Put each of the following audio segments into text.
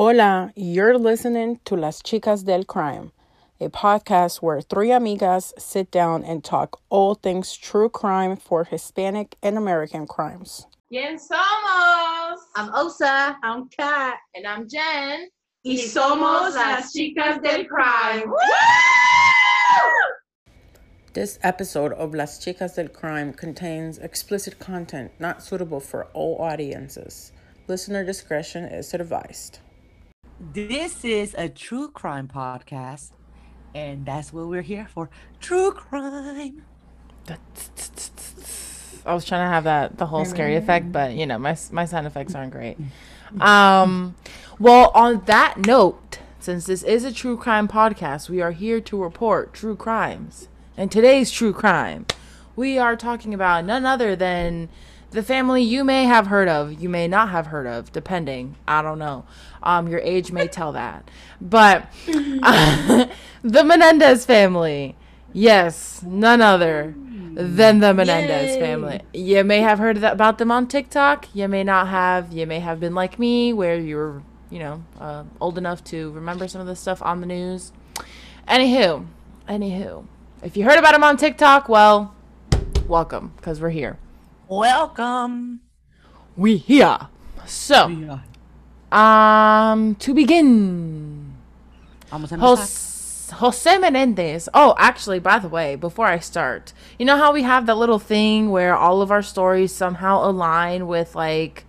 Hola, you're listening to Las Chicas del Crime, a podcast where three amigas sit down and talk all things true crime for Hispanic and American crimes. ¿Quién somos? I'm Osa. I'm Kat. And I'm Jen. Y somos las chicas del crime. This episode of Las Chicas del Crime contains explicit content not suitable for all audiences. Listener discretion is advised. This is a true crime podcast, and that's what we're here for. True crime. I was trying to have that the whole scary effect, but you know my my sound effects aren't great. Um, well, on that note, since this is a true crime podcast, we are here to report true crimes. And today's true crime, we are talking about none other than the family you may have heard of, you may not have heard of, depending. I don't know. Um, your age may tell that, but the Menendez family. Yes, none other than the Menendez Yay. family. You may have heard about them on TikTok. You may not have. You may have been like me, where you were, you know, uh, old enough to remember some of this stuff on the news. Anywho, anywho, if you heard about them on TikTok, well, welcome, because we're here. Welcome. We here. So, Yeah. um, to begin, Vamos a empezar. Jos- Jose Menendez. Oh, actually, by the way, before I start, you know how we have that little thing where all of our stories somehow align with like,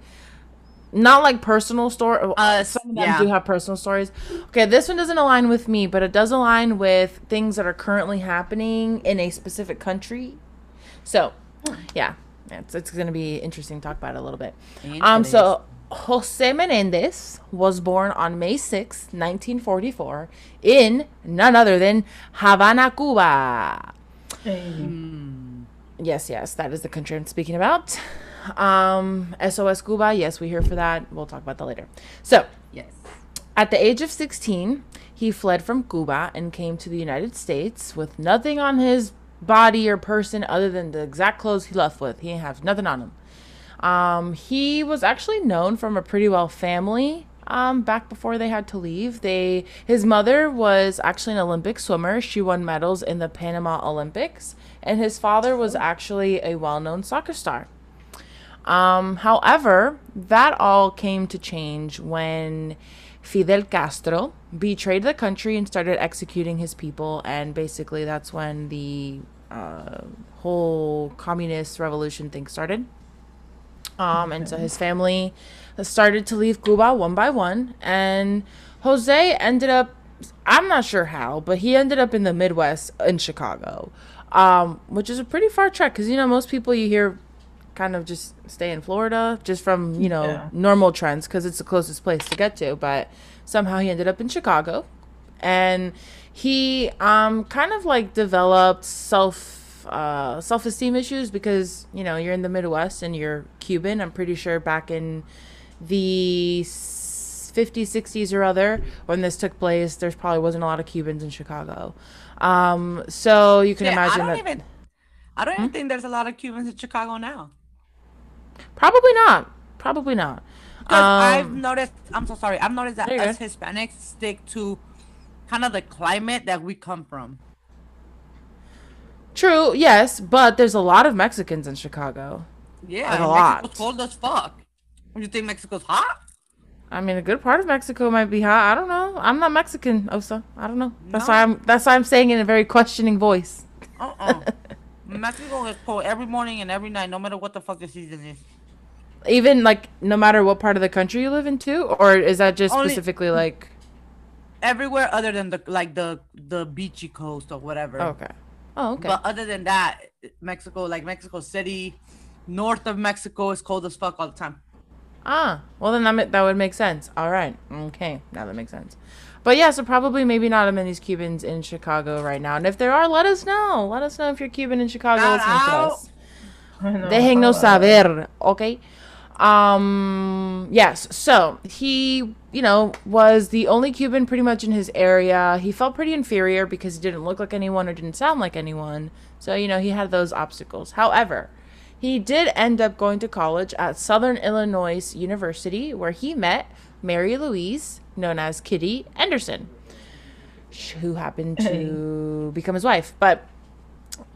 not like personal story. Us, Some of them yeah. do have personal stories. Okay, this one doesn't align with me, but it does align with things that are currently happening in a specific country. So, yeah, it's, it's going to be interesting to talk about it a little bit. Um, so Jose Menendez was born on May sixth, 1944, in none other than Havana, Cuba. Yes, yes, that is the country I'm speaking about. Um, SOS Cuba, yes, we're here for that. We'll talk about that later. So, Yes. at the age of 16, he fled from Cuba and came to the United States with nothing on his body or person other than the exact clothes he left with. He didn't have nothing on him. Um, he was actually known from a pretty well family. Um, back before they had to leave, they his mother was actually an Olympic swimmer. She won medals in the Panama Olympics, and his father was actually a well-known soccer star. Um, however, that all came to change when Fidel Castro betrayed the country and started executing his people, and basically that's when the uh, whole communist revolution thing started. Um, and so his family started to leave Cuba one by one, and Jose ended up. I'm not sure how, but he ended up in the Midwest in Chicago, um, which is a pretty far trek because you know most people you hear kind of just stay in Florida just from you know Yeah. normal trends because it's the closest place to get to. But somehow he ended up in Chicago, and he um kind of like developed self uh self esteem issues because you know you're in the Midwest and you're Cuban. I'm pretty sure back in the 50s, 60s or other when this took place, there's probably wasn't a lot of Cubans in Chicago. Um, so you can Yeah, imagine I don't that. even. I don't even think there's a lot of Cubans in Chicago now. Probably not. Probably not. Because I've Um, noticed. I'm so sorry. I've noticed that us. Hispanics stick to kind of the climate that we come from. True, yes, but there's a lot of Mexicans in Chicago. Yeah, Like a lot. Mexico's cold as fuck. You think Mexico's hot? I mean, a good part of Mexico might be hot. I don't know. I'm not Mexican, Osa. I don't know. That's No. why I'm. That's why I'm saying it in a very questioning voice. Uh-uh. Mexico is cold every morning and every night, no matter what the fuck the season is. Even like no matter what part of the country you live in, too, or is that just Only- specifically like? Everywhere other than the like the the beachy coast or whatever. Oh, okay. Oh, okay. But other than that, Mexico, like Mexico City, north of Mexico is cold as fuck all the time. Ah, well then that ma- that would make sense. All right, okay, now that makes sense. But yeah, so probably maybe not many Cubans in Chicago right now. And if there are, let us know. Let us know if you're Cuban in Chicago Shout listening to out. us. Déjennos saber, okay? Um, yes. So he, you know, was the only Cuban pretty much in his area. He felt pretty inferior because he didn't look like anyone or didn't sound like anyone. So, you know, he had those obstacles. However, he did end up going to college at Southern Illinois University, where he met Mary Louise known as Kitty Anderson, who happened to become his wife. But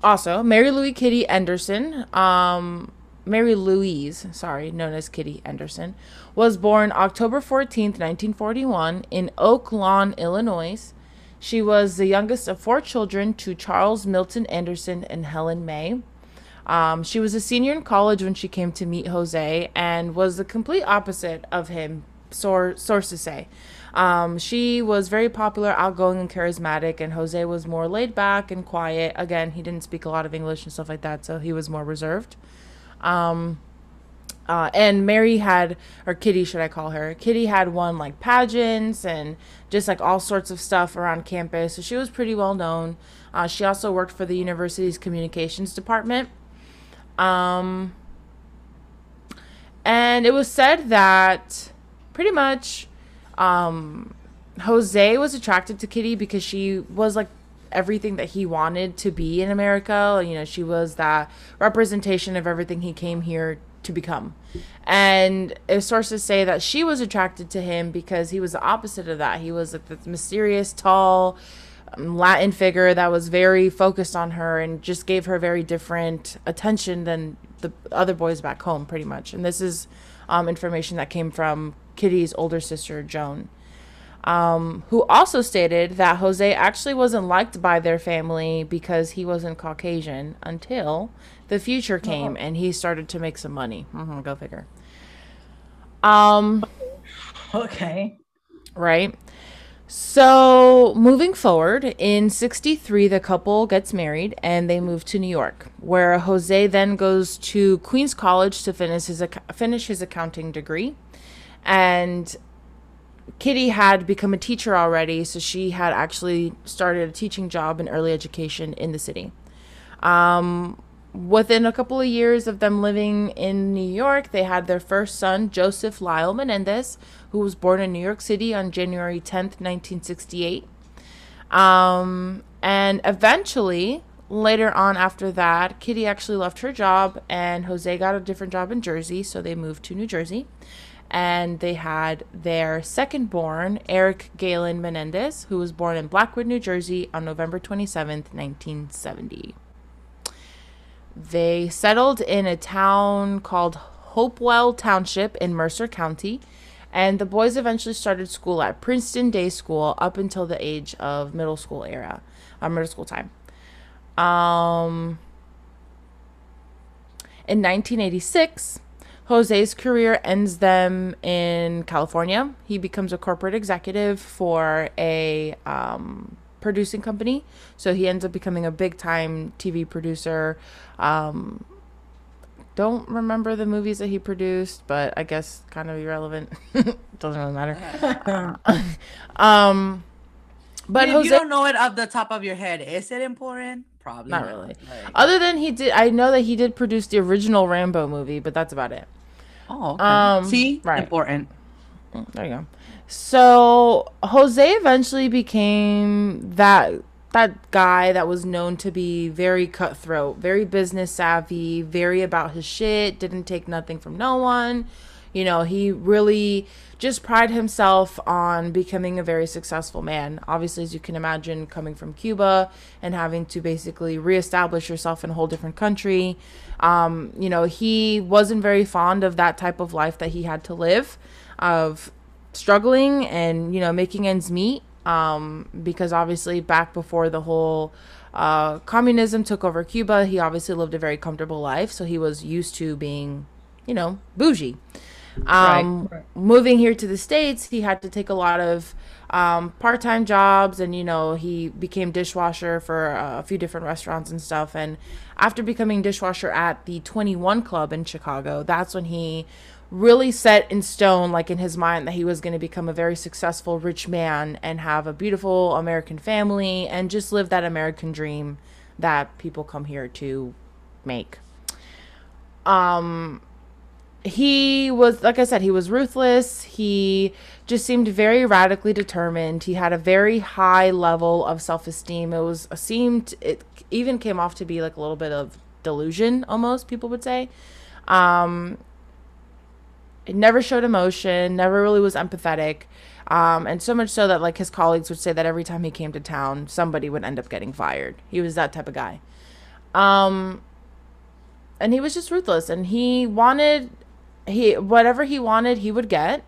also, Mary Louise Kitty Anderson, um, Mary Louise, sorry, known as Kitty Anderson, was born October 14th, 1941, in Oak Lawn, Illinois. She was the youngest of four children to Charles Milton Anderson and Helen May. Um, she was a senior in college when she came to meet Jose and was the complete opposite of him, sor- sources say. Um, she was very popular, outgoing, and charismatic, and Jose was more laid back and quiet. Again, he didn't speak a lot of English and stuff like that, so he was more reserved. Um, uh, and Mary had, or Kitty, should I call her? Kitty had won like pageants and just like all sorts of stuff around campus. So she was pretty well known. Uh, she also worked for the university's communications department. Um, and it was said that pretty much um, Jose was attracted to Kitty because she was like everything that he wanted to be in America. You know, she was that representation of everything he came here to become. And sources say that she was attracted to him because he was the opposite of that. He was like this mysterious, tall, Latin figure that was very focused on her and just gave her very different attention than the other boys back home, pretty much. And this is um, information that came from Kitty's older sister, Joan. Um, who also stated that Jose actually wasn't liked by their family because he wasn't Caucasian until the future came and he started to make some money. Mm-hmm, go figure. Um, Okay. right. So, moving forward, in 63, the couple gets married and they move to New York, where Jose then goes to Queens College to finish his, finish his accounting degree. And Kitty had become a teacher already, so she had actually started a teaching job in early education in the city. Um, within a couple of years of them living in New York, they had their first son, Joseph Lyle Menendez, who was born in New York City on January 10th, 1968. Um, and eventually, later on after that, Kitty actually left her job and Jose got a different job in Jersey, so they moved to New Jersey. And they had their second born, Eric Galen Menendez, who was born in Blackwood, New Jersey on November 27th, 1970 they settled in a town called Hopewell Township in Mercer County, and the boys eventually started school at Princeton Day School up until the age of middle school era, uh, middle school time. Um, in 1986, Jose's career ends them in California. He becomes a corporate executive for a um, producing company. So he ends up becoming a big time TV producer. Um, don't remember the movies that he produced, but I guess kind of irrelevant. Doesn't really matter. um, but if Jose, you don't know it off the top of your head, is it important? Probably not really. Like- Other than he did, I know that he did produce the original Rambo movie, but that's about it. oh, okay. um, see, right. important. There you go. So Jose eventually became that that guy that was known to be very cutthroat, very business savvy, very about his shit, didn't take nothing from no one. You know, he really just pride himself on becoming a very successful man. Obviously, as you can imagine, coming from Cuba and having to basically reestablish yourself in a whole different country. Um, you know, he wasn't very fond of that type of life that he had to live, of struggling and you know making ends meet um, because obviously back before the whole uh, communism took over Cuba, he obviously lived a very comfortable life, so he was used to being, you know, bougie. Um, Moving here to the states, he had to take a lot of um, part-time jobs, and you know, he became dishwasher for uh, a few different restaurants and stuff. And after becoming dishwasher at the Twenty One Club in Chicago, that's when he really set in stone like in his mind that he was going to become a very successful rich man and have a beautiful american family and just live that american dream that people come here to make. Um he was like i said he was ruthless. He just seemed very radically determined. He had a very high level of self-esteem. It was seemed it even came off to be like a little bit of delusion almost people would say. Um it never showed emotion, never really was empathetic. Um, and so much so that like his colleagues would say that every time he came to town, somebody would end up getting fired. He was that type of guy. Um, and he was just ruthless and he wanted he whatever he wanted he would get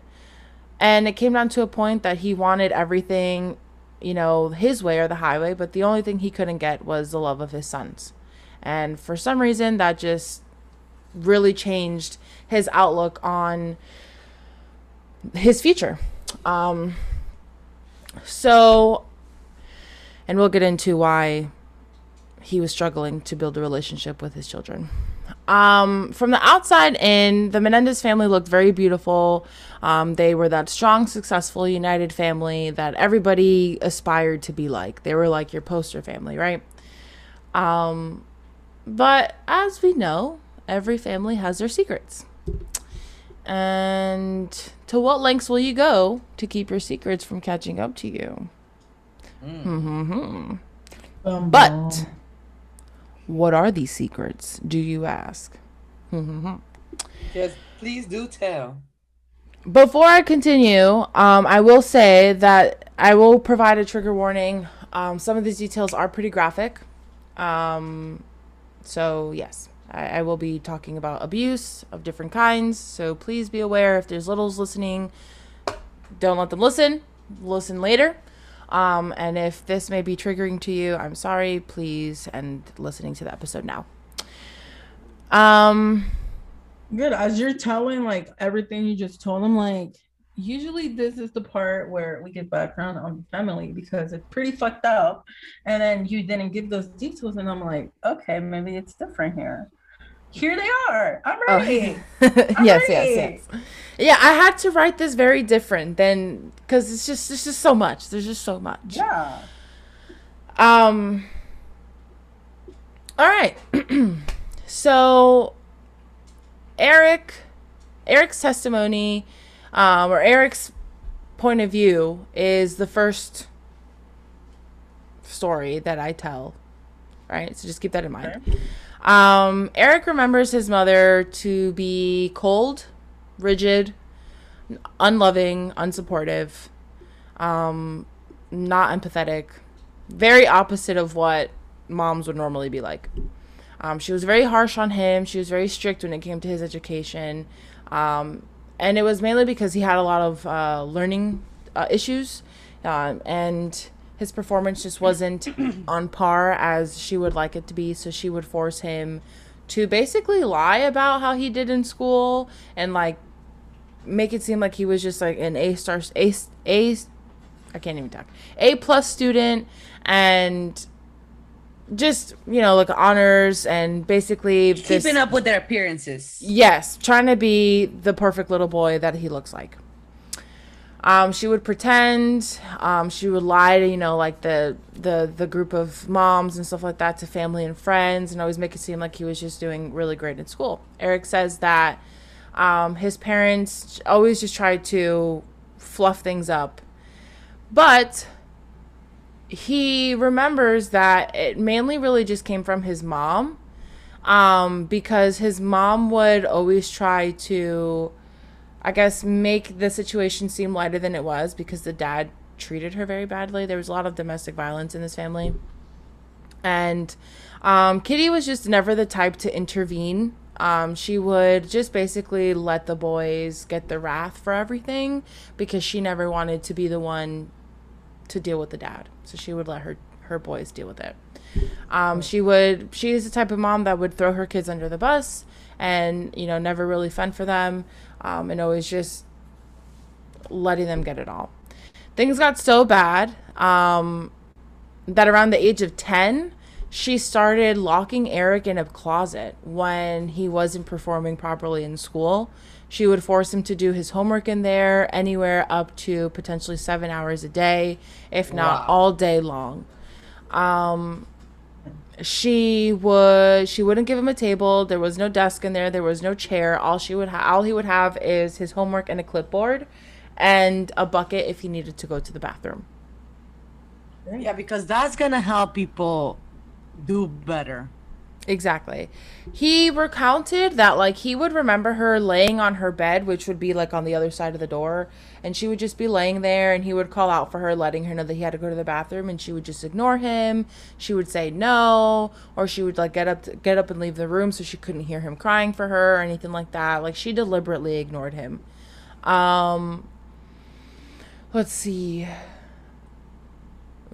and it came down to a point that he wanted everything you know his way or the highway but the only thing he couldn't get was the love of his sons and for some reason that just really changed his outlook on his future um so and we'll get into why he was struggling to build a relationship with his children um, from the outside in, the Menendez family looked very beautiful. Um, they were that strong, successful, united family that everybody aspired to be like. They were like your poster family, right? Um, but as we know, every family has their secrets. And to what lengths will you go to keep your secrets from catching up to you? Mm. But what are these secrets, do you ask? Yes, please do tell. Before I continue, um, I will say that I will provide a trigger warning. Um, some of these details are pretty graphic. Um, so, yes, I, I will be talking about abuse of different kinds. So, please be aware if there's littles listening, don't let them listen. Listen later. Um, and if this may be triggering to you, I'm sorry. Please end listening to the episode now. Um, Good. As you're telling like everything you just told them, like usually this is the part where we get background on the family because it's pretty fucked up. And then you didn't give those details, and I'm like, okay, maybe it's different here. Here they are. I'm ready. Oh. ready. yes, yes, ready. yes. Yeah, I had to write this very different than because it's just it's just so much. There's just so much. Yeah. Um. All right. so, Eric, Eric's testimony, um, or Eric's point of view is the first story that I tell. Right. So just keep that in mind. Um, Eric remembers his mother to be cold, rigid, unloving, unsupportive, um, not empathetic, very opposite of what moms would normally be like. Um, she was very harsh on him. She was very strict when it came to his education. Um, and it was mainly because he had a lot of uh, learning uh, issues. Um, and his performance just wasn't on par as she would like it to be. So she would force him to basically lie about how he did in school and like make it seem like he was just like an A star, A, A, I can't even talk, A plus student and just, you know, like honors and basically this- Keeping up with their appearances. Yes, trying to be the perfect little boy that he looks like. Um, she would pretend. Um, she would lie to you know like the the the group of moms and stuff like that to family and friends, and always make it seem like he was just doing really great in school. Eric says that um, his parents always just tried to fluff things up, but he remembers that it mainly really just came from his mom um, because his mom would always try to, I guess, make the situation seem lighter than it was because the dad treated her very badly. There was a lot of domestic violence in this family. And um, Kitty was just never the type to intervene. Um, she would just basically let the boys get the wrath for everything because she never wanted to be the one to deal with the dad. So she would let her her boys deal with it. Um, she would she's the type of mom that would throw her kids under the bus and you know never really fend for them um, and always just letting them get it all. Things got so bad um, that around the age of 10, she started locking Eric in a closet when he wasn't performing properly in school. She would force him to do his homework in there anywhere up to potentially seven hours a day, if not Wow. all day long. Um, she would she wouldn't give him a table. There was no desk in there. There was no chair. All she would ha- all he would have is his homework and a clipboard, and a bucket if he needed to go to the bathroom. Yeah, because that's gonna help people do better. Exactly. He recounted that like he would remember her laying on her bed, which would be like on the other side of the door, and she would just be laying there and he would call out for her, letting her know that he had to go to the bathroom and she would just ignore him. She would say no, or she would like get up to, get up and leave the room so she couldn't hear him crying for her or anything like that. Like she deliberately ignored him. Um let's see.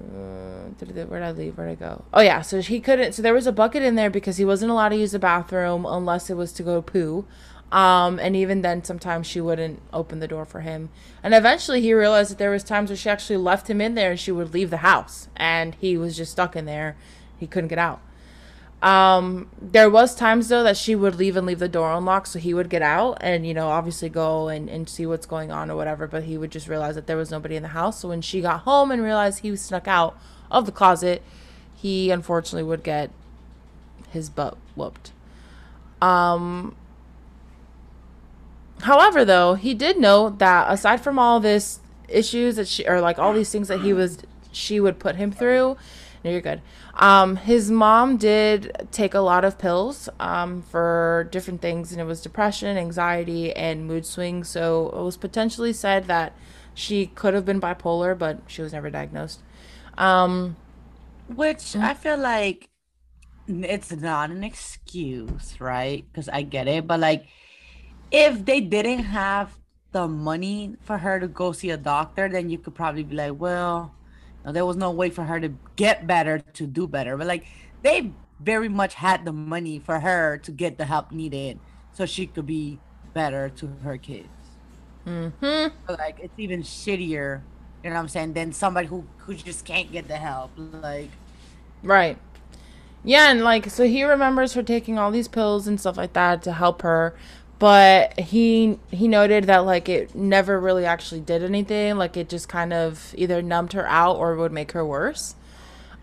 Uh, where did I leave? Where did I go? Oh yeah, so he couldn't. So there was a bucket in there because he wasn't allowed to use the bathroom unless it was to go poo. Um, and even then, sometimes she wouldn't open the door for him. And eventually, he realized that there was times where she actually left him in there, and she would leave the house, and he was just stuck in there. He couldn't get out. Um, there was times though that she would leave and leave the door unlocked, so he would get out and you know obviously go and, and see what's going on or whatever. But he would just realize that there was nobody in the house. So when she got home and realized he snuck out of the closet, he unfortunately would get his butt whooped. Um. However, though he did know that aside from all this issues that she or like all these things that he was she would put him through, no, you're good. Um, his mom did take a lot of pills um, for different things, and it was depression, anxiety, and mood swings. So it was potentially said that she could have been bipolar, but she was never diagnosed. Um, Which I feel like it's not an excuse, right? Because I get it, but like if they didn't have the money for her to go see a doctor, then you could probably be like, well, now, there was no way for her to get better to do better, but like they very much had the money for her to get the help needed so she could be better to her kids. Mm-hmm. But, like it's even shittier, you know what I'm saying, than somebody who who just can't get the help. Like Right. Yeah, and like so he remembers her taking all these pills and stuff like that to help her, but he he noted that like it never really actually did anything. Like it just kind of either numbed her out or would make her worse.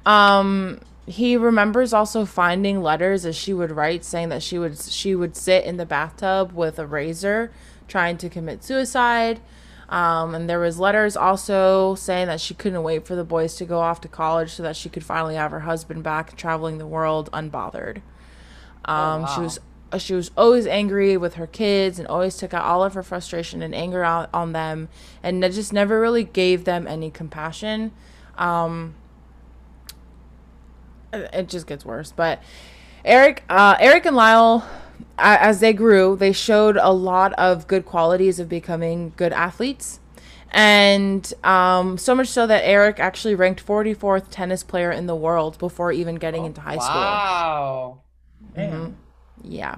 Um he remembers also finding letters that she would write saying that she would she would sit in the bathtub with a razor trying to commit suicide. Um, and there was letters also saying that she couldn't wait for the boys to go off to college so that she could finally have her husband back traveling the world unbothered. Um, wow. she was she was always angry with her kids and always took out all of her frustration and anger out on them and just never really gave them any compassion um it just gets worse but eric uh eric and lyle as they grew they showed a lot of good qualities of becoming good athletes and um, so much so that Eric actually ranked 44th tennis player in the world before even getting Oh, into high school. Wow. Mhm. Yeah.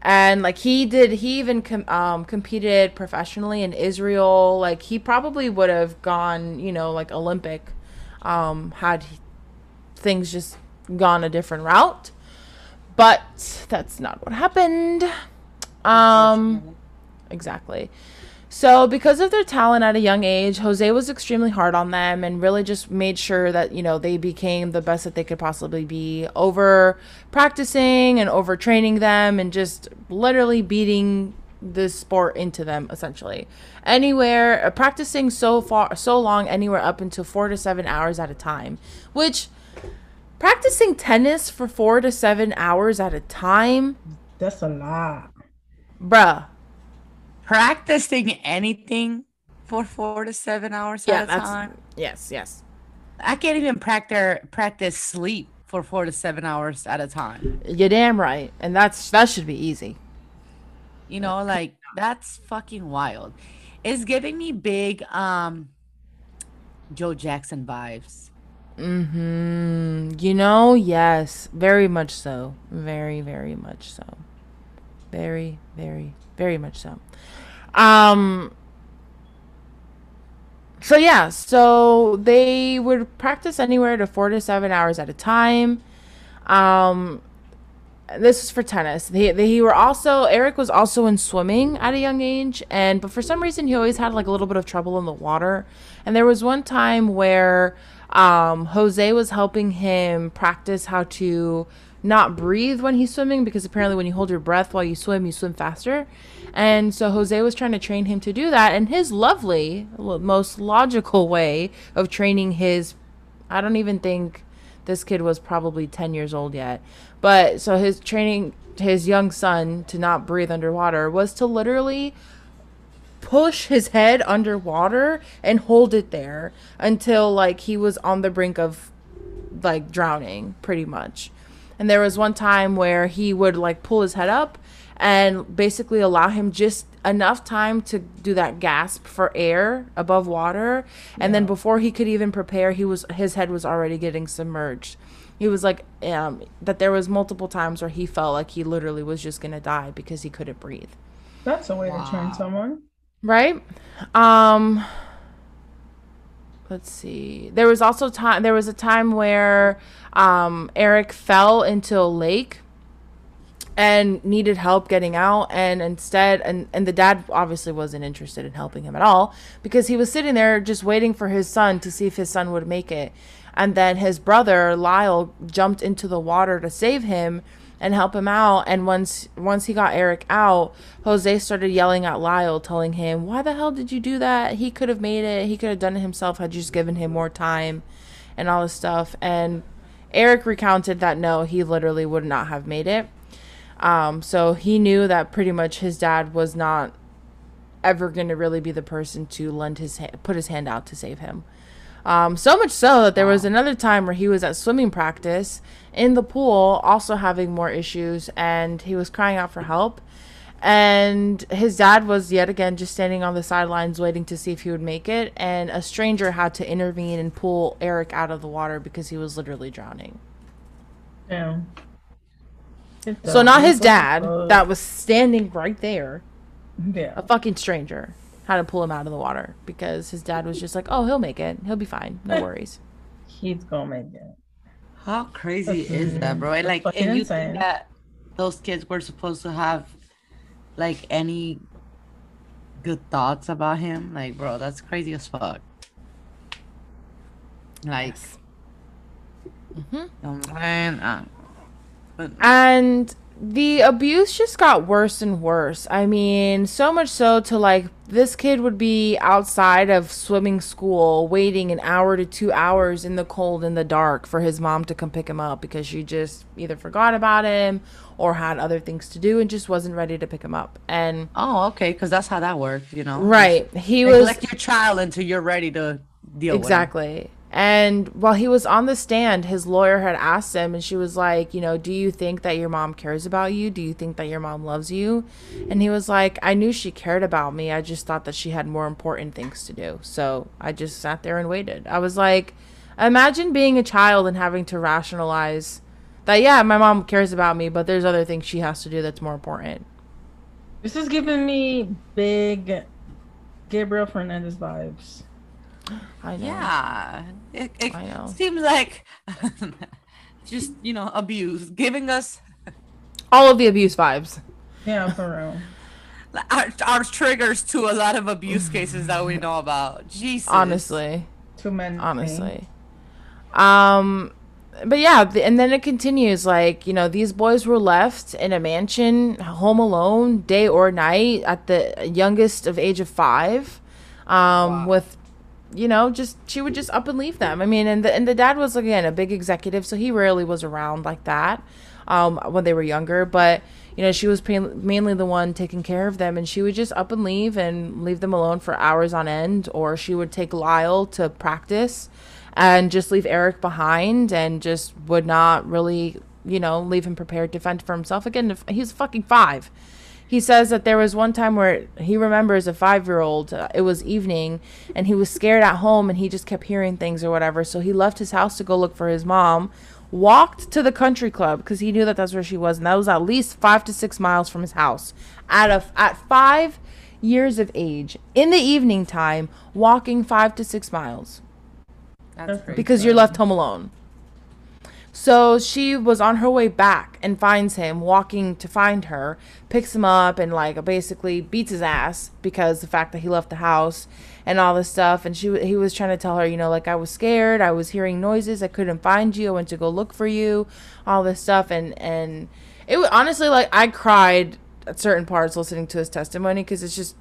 And like he did, he even com- um, competed professionally in Israel. Like he probably would have gone, you know, like Olympic, um, had he- things just gone a different route. But that's not what happened. Um, exactly. So, because of their talent at a young age, Jose was extremely hard on them and really just made sure that, you know, they became the best that they could possibly be, over practicing and over training them and just literally beating this sport into them essentially. Anywhere uh, practicing so far so long anywhere up until 4 to 7 hours at a time, which practicing tennis for 4 to 7 hours at a time, That's a lot. bruh. Practicing anything for four to seven hours Yeah, at a that's time. yes, yes. I can't even practice practice sleep for four to seven hours at a time. You're damn right. And that's that should be easy. You know, like that's fucking wild. It's giving me big um Joe Jackson vibes. Mhm. You know, yes, very much so. Very, very much so. Very, very, very much so. Um So yeah, so they would practice anywhere to 4 to 7 hours at a time. Um this was for tennis. He were also Eric was also in swimming at a young age, and but for some reason he always had like a little bit of trouble in the water. And there was one time where um, Jose was helping him practice how to not breathe when he's swimming because apparently when you hold your breath while you swim, you swim faster. And so Jose was trying to train him to do that. And his lovely, most logical way of training his, I don't even think This kid was probably 10 years old yet. But so his training his young son to not breathe underwater was to literally push his head underwater and hold it there until like he was on the brink of like drowning pretty much. And there was one time where he would like pull his head up and basically allow him just enough time to do that gasp for air above water. And then before he could even prepare he was his head was already getting submerged. He was like um that there was multiple times where he felt like he literally was just gonna die because he couldn't breathe. That's a way to train someone. right? Um let's see. There was also time there was a time where um eric fell into a lake and needed help getting out and instead and and the dad obviously wasn't interested in helping him at all because he was sitting there just waiting for his son to see if his son would make it. And then his brother Lyle jumped into the water to save him and help him out. And once once he got Eric out Jose started yelling at Lyle telling him why the hell did you do that? He could have made it. He could have done it himself had you just given him more time and all this stuff. And Eric recounted that no he literally would not have made it. Um, so he knew that pretty much his dad was not ever going to really be the person to lend his ha- put his hand out to save him. Um, so much so that there was another time where he was at swimming practice in the pool, also having more issues, and he was crying out for help. And his dad was yet again just standing on the sidelines waiting to see if he would make it. And a stranger had to intervene and pull Eric out of the water because he was literally drowning. Yeah. So not his dad that was standing right there, Yeah. a fucking stranger, had to pull him out of the water because his dad was just like, "Oh, he'll make it. He'll be fine. No worries." He's gonna make it. How crazy That's is that, bro? And, like, fucking and you insane. think that those kids were supposed to have like any good thoughts about him? Like, bro, that's crazy as fuck. Like, oh, man, uh, but And the abuse just got worse and worse. I mean, so much so to like this kid would be outside of swimming school waiting an hour to 2 hours in the cold in the dark for his mom to come pick him up because she just either forgot about him or had other things to do and just wasn't ready to pick him up. And oh, okay, because that's how that works, you know. right, he was neglect your child until you're ready to deal with. Exactly. And while he was on the stand, his lawyer had asked him, and she was like, You know, do you think that your mom cares about you? Do you think that your mom loves you? And he was like, I knew she cared about me. I just thought that she had more important things to do. So I just sat there and waited. I was like, Imagine being a child and having to rationalize that, yeah, my mom cares about me, but there's other things she has to do that's more important. This is giving me big Gabriel Fernandez vibes. I know. Yeah, it, it I know. seems like just you know abuse, giving us All of the abuse vibes. Yeah, for real. our, our triggers to a lot of abuse cases that we know about. Jesus, Honestly. Too many. honestly. Um, but yeah, th- and then it continues like you know these boys were left in a mansion, home alone, day or night, at the youngest of age of five, um, with you know just she would just up and leave them. I mean, and the and the dad was again a big executive, so he rarely was around like that, um, when they were younger, but. You know, she was mainly the one taking care of them, and she would just up and leave and leave them alone for hours on end. Or she would take Lyle to practice, and just leave Eric behind and just would not really, you know, leave him prepared to fend for himself. Again, he's fucking five. He says that there was one time where he remembers a five year old, uh, it was evening, and he was scared at home and he just kept hearing things or whatever. So he left his house to go look for his mom, walked to the country club because he knew that that's where she was, and that was at least five to six miles from his house. At, a, at five years of age, in the evening time, walking five to six miles that's crazy. because you're left home alone. So she was on her way back and finds him walking to find her, picks him up and like basically beats his ass because the fact that he left the house and all this stuff. And she he was trying to tell her, you know, like I was scared, I was hearing noises, I couldn't find you, I went to go look for you, all this stuff. And and it was honestly like I cried at certain parts listening to his testimony because it's just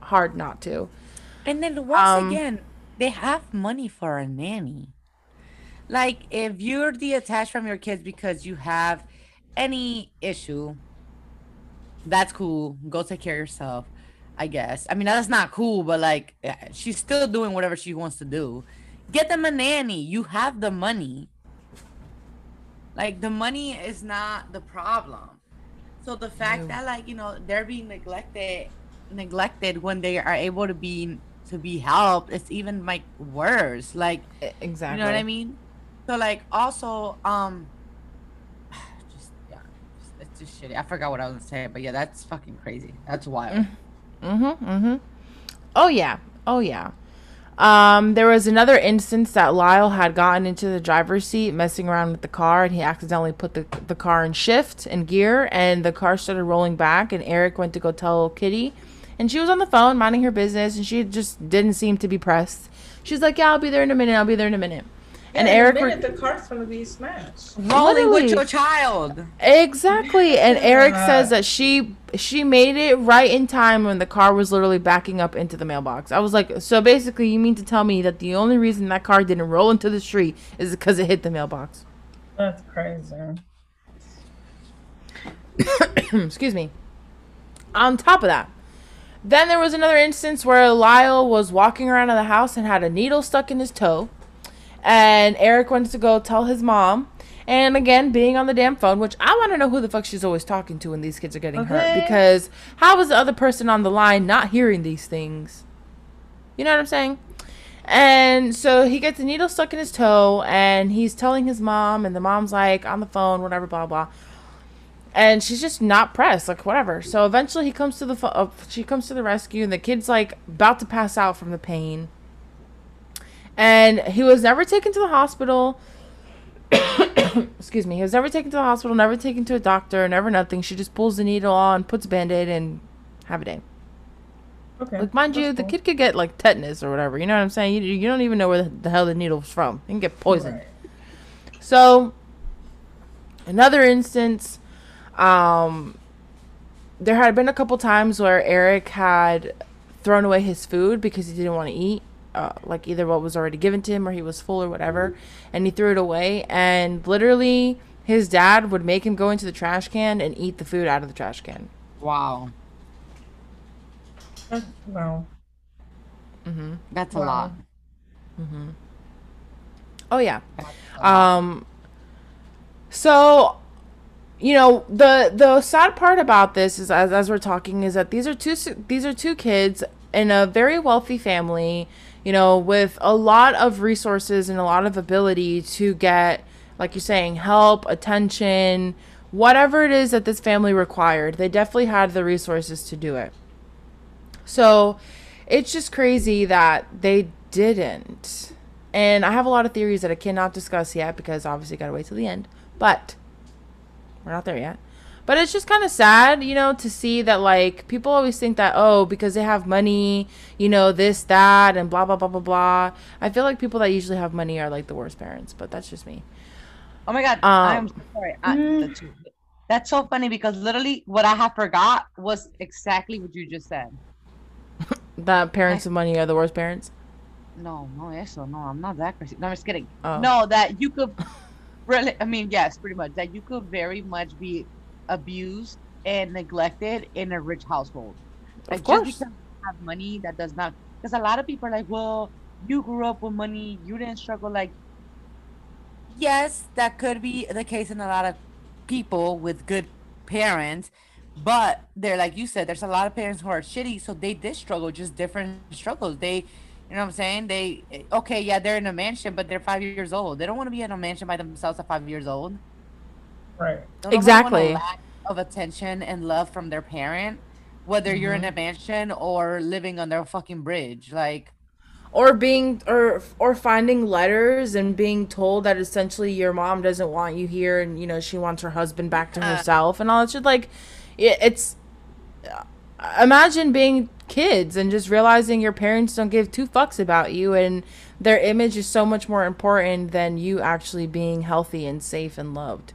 hard not to. And then once Um, again, they have money for a nanny. Like if you're detached from your kids because you have any issue, that's cool. Go take care of yourself, I guess. I mean, that's not cool, but like she's still doing whatever she wants to do. Get them a nanny. You have the money. Like the money is not the problem. So the fact that like, you know, they're being neglected neglected when they are able to be to be helped, it's even like worse. Like exactly. You know what I mean? So like also um just yeah, it's just shitty. I forgot what I was gonna say, but yeah, that's fucking crazy. That's wild. Mm-hmm. Mm-hmm. Oh yeah. Oh yeah. Um, there was another instance that Lyle had gotten into the driver's seat, messing around with the car, and he accidentally put the the car in shift and gear, and the car started rolling back. And Eric went to go tell Kitty, and she was on the phone minding her business, and she just didn't seem to be pressed. She's like, "Yeah, I'll be there in a minute. I'll be there in a minute." And Eric a minute, re- the car's gonna be smashed. Rolling with your child. Exactly. And Eric Yeah. says that she she made it right in time when the car was literally backing up into the mailbox. I was like, so basically you mean to tell me that the only reason that car didn't roll into the street is because it hit the mailbox. That's crazy. Excuse me. On top of that, then there was another instance where Lyle was walking around in the house and had a needle stuck in his toe. And Eric went to go tell his mom. And again, being on the damn phone, which I want to know who the fuck she's always talking to when these kids are getting hurt. Okay. Because how is the other person on the line not hearing these things? You know what I'm saying? And so he gets a needle stuck in his toe, and he's telling his mom, and the mom's like on the phone, whatever, blah blah. And she's just not pressed, like whatever. So eventually, he comes to the pho- uh, she comes to the rescue, and the kid's like about to pass out from the pain. And he was never taken to the hospital. Excuse me. He was never taken to the hospital, never taken to a doctor, never nothing. She just pulls the needle on, puts a band-aid, and have a day. Okay. Like, mind you, that's the kid could get like tetanus or whatever. You know what I'm saying? You, you don't even know where the, the hell the needle's from. You can get poisoned. Right. So, another instance, um, there had been a couple times where Eric had thrown away his food because he didn't want to eat, uh, like either what was already given to him or he was full or whatever, and he threw it away. And literally, his dad would make him go into the trash can and eat the food out of the trash can. Wow. That's- Wow. Mm-hmm. That's a Wow. lot. Oh yeah. Um so you know the the sad part about this is as, as we're talking is that these are two these are two kids in a very wealthy family you know with a lot of resources and a lot of ability to get like you're saying help attention whatever it is that this family required they definitely had the resources to do it so it's just crazy that they didn't. And I have a lot of theories that I cannot discuss yet because obviously got to wait till the end. But we're not there yet. But it's just kind of sad, you know, to see that like people always think that oh, because they have money, you know, this that and blah blah blah blah blah. I feel like people that usually have money are like the worst parents, but that's just me. Oh my god, um, I'm so sorry. I, mm. that's, that's so funny because literally what I have forgot was exactly what you just said. That parents of money are the worst parents. No, no, eso, no, I'm not that crazy. No, I'm just kidding. Oh. No, that you could really, I mean, yes, pretty much that you could very much be abused and neglected in a rich household. Like course. just because you have money, that does not. Because a lot of people are like, well, you grew up with money, you didn't struggle. Like, yes, that could be the case in a lot of people with good parents, but they're like you said, there's a lot of parents who are shitty, so they did struggle, just different struggles. They, you know what I'm saying? They, eh, okay, yeah, they're in a mansion, but they're five years old. They don't want to be in a mansion by themselves at five years old. Right. Don't Exactly. lack of attention and love from their parent, whether you're in a mansion or living under a fucking bridge. Like, or being or or finding letters and being told that essentially your mom doesn't want you here and you know she wants her husband back to herself and all that shit like it, it's uh, imagine being kids and just realizing your parents don't give two fucks about you and their image is so much more important than you actually being healthy and safe and loved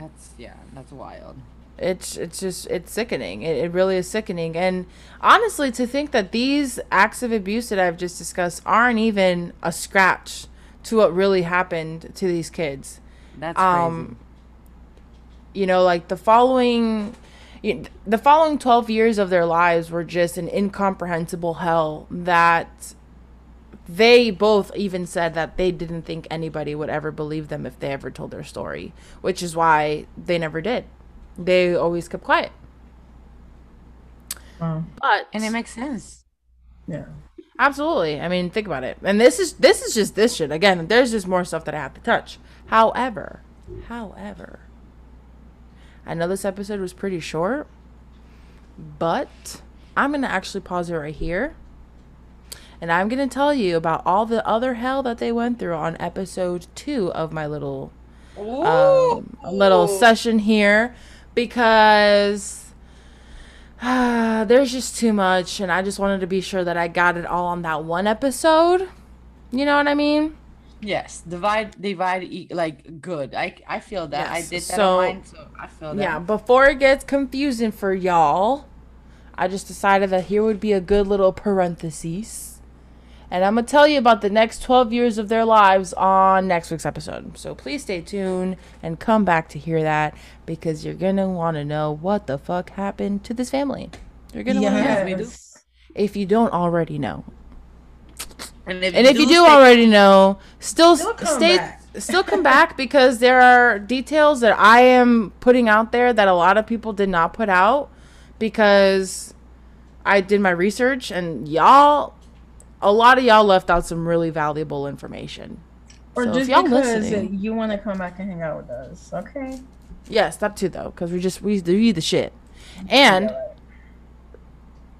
that's yeah, that's wild. it's it's just it's sickening it, it really is sickening and honestly to think that these acts of abuse that i've just discussed aren't even a scratch to what really happened to these kids. That's Um, you know, like the following the following 12 years of their lives were just an incomprehensible hell that they both even said that they didn't think anybody would ever believe them if they ever told their story, which is why they never did. They always kept quiet. Wow. But and it makes sense. Yeah. Absolutely. I mean, think about it. And this is this is just this shit. Again, there's just more stuff that I have to touch. However, however, I know this episode was pretty short, but I'm gonna actually pause it right here. And I'm gonna tell you about all the other hell that they went through on episode two of my little um, little session here because uh, there's just too much and i just wanted to be sure that i got it all on that one episode you know what i mean Yes, divide, divide, like good. I, I feel that. I did that so- mine, so I feel that. yeah before it gets confusing for y'all i just decided that here would be a good little parenthesis and i'm gonna tell you about the next 12 years of their lives on next week's episode. So please stay tuned and come back to hear that because you're gonna want to know what the fuck happened to this family. You're gonna want to know if you don't already know. And if, And if you do already know, still Still stay, back. still come back because there are details that I am putting out there that a lot of people did not put out because I did my research and y'all, a lot of y'all left out some really valuable information. Or So just y'all because listening- you want to come back and hang out with us. Okay. Yes, that too though, because we just we do the shit, and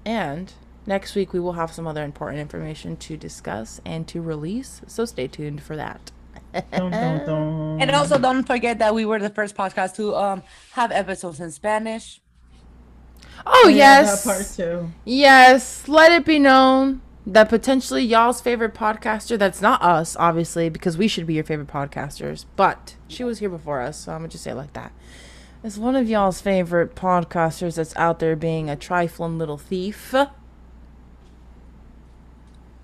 and next week we will have some other important information to discuss and to release. So stay tuned for that. Dun, dun, dun. And also, don't forget that we were the first podcast to um have episodes in Spanish. Oh, Yeah, yes. That part too. Yes. Let it be known that potentially y'all's favorite podcaster, that's not us, obviously, because we should be your favorite podcasters, but she was here before us, so I'm going to just say it like that. Is one of y'all's favorite podcasters that's out there being a trifling little thief.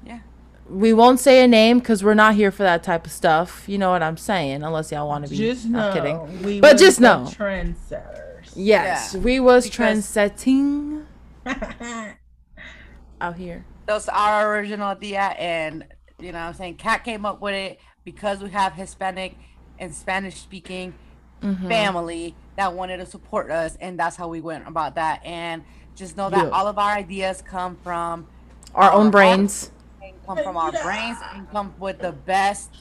Yeah. We won't say a name because we're not here for that type of stuff. You know what I'm saying? Unless y'all want to be. Just know. Kidding. We But just the know. Trendsetters. Yes, Yeah. we was Because- trend-setting out here. Those are our original idea, and you know, what I'm saying Kat came up with it because we have Hispanic and Spanish speaking Mm-hmm. family that wanted to support us, and that's how we went about that. And just know that Yeah. all of our ideas come from Our own Our brains. and come from our brains and come with the best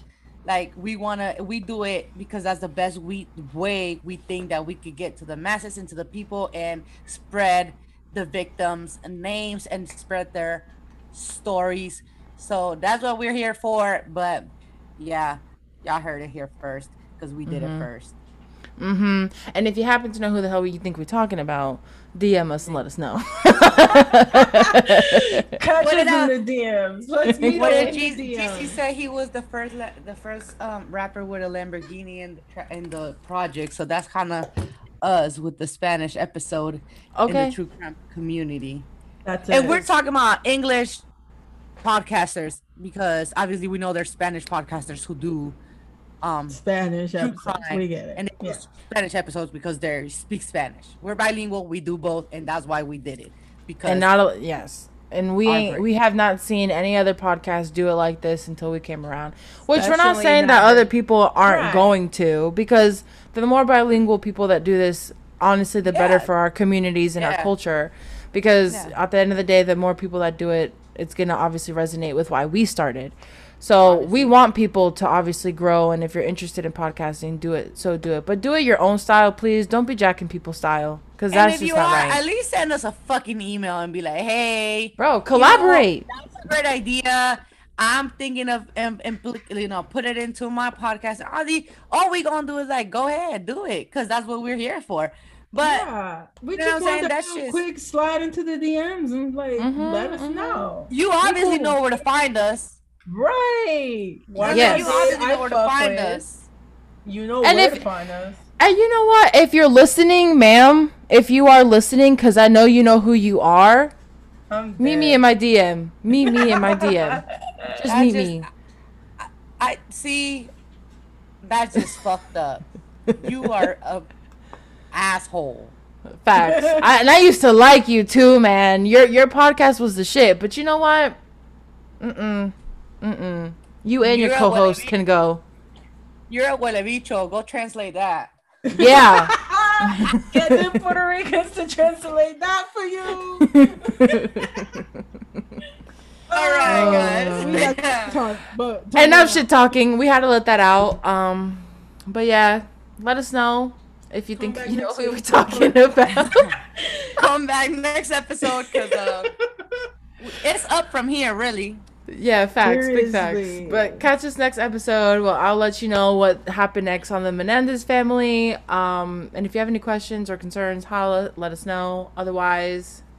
like we want to we do it because that's the best we way we think that we could get to the masses and to the people and spread the victims names and spread their stories so that's what we're here for but yeah y'all heard it here first because we did it first Mm-hmm. And if you happen to know who the hell you think we're talking about, DM us and let us know. Catch What us did in the DMs. Let's meet What up did in GC DMs. say he was the first la- the first um, rapper with a Lamborghini in the, in the project, so that's kind of us with the Spanish episode in the true crime community. That's And it. we're talking about English podcasters because obviously we know there's Spanish podcasters who do um Spanish true episodes. crime We get it. and they do Yeah. Spanish episodes because they speak Spanish. We're bilingual, we do both, and that's why we did it because and not a, yes. And we Our ain't, brain. we have not seen any other podcast do it like this until we came around. Which we're not Especially saying that other people aren't Right. going to, because the more bilingual people that do this, honestly, the better for our communities and our culture. Because Yeah. at the end of the day, the more people that do it, it's gonna obviously resonate with why we started. So we want people to obviously grow, and if you're interested in podcasting, do it. So do it, but do it your own style, please. Don't be jacking people's style, because and that's if just you not are, right. at least send us a fucking email and be like, hey, Bro, collaborate. that's a great idea. I'm thinking of um, impl- you know put it into my podcast. And all the all we gonna do is like go ahead, do it, cause that's what we're here for. But yeah, we you know just saying? want That to shit's- quick slide into the DMs and like Mhm, let us mhm. know. you obviously Cool. know where to find us. Right. Why Yes. You obviously know where to find with? us. You know And where if- to find us. And you know what? If you're listening, ma'am, if you are listening, because I know you know who you are, meet me dead. in my DM. Meet me in my DM. Just I meet just- me. I see. That's just fucked up. You are a asshole. Facts. I, and I used to like you too, man. Your your podcast was the shit. But you know what? Mm-mm. Mm-mm. You and your You're a co-host can go. You're a huelebicho. Go translate that. Yeah. Get the Puerto Ricans to translate that for you. All right, Oh. guys. We got to talk, but Enough shit talking. We had to let that out. Um, but yeah, let us know if you think you know next what we're talking about. Come back next episode because uh, it's up from here, really. yeah, facts, big facts. But catch us next episode. Well, I'll let you know what happened next on the Menendez family. Um, and if you have any questions or concerns, holla, let us know. Otherwise,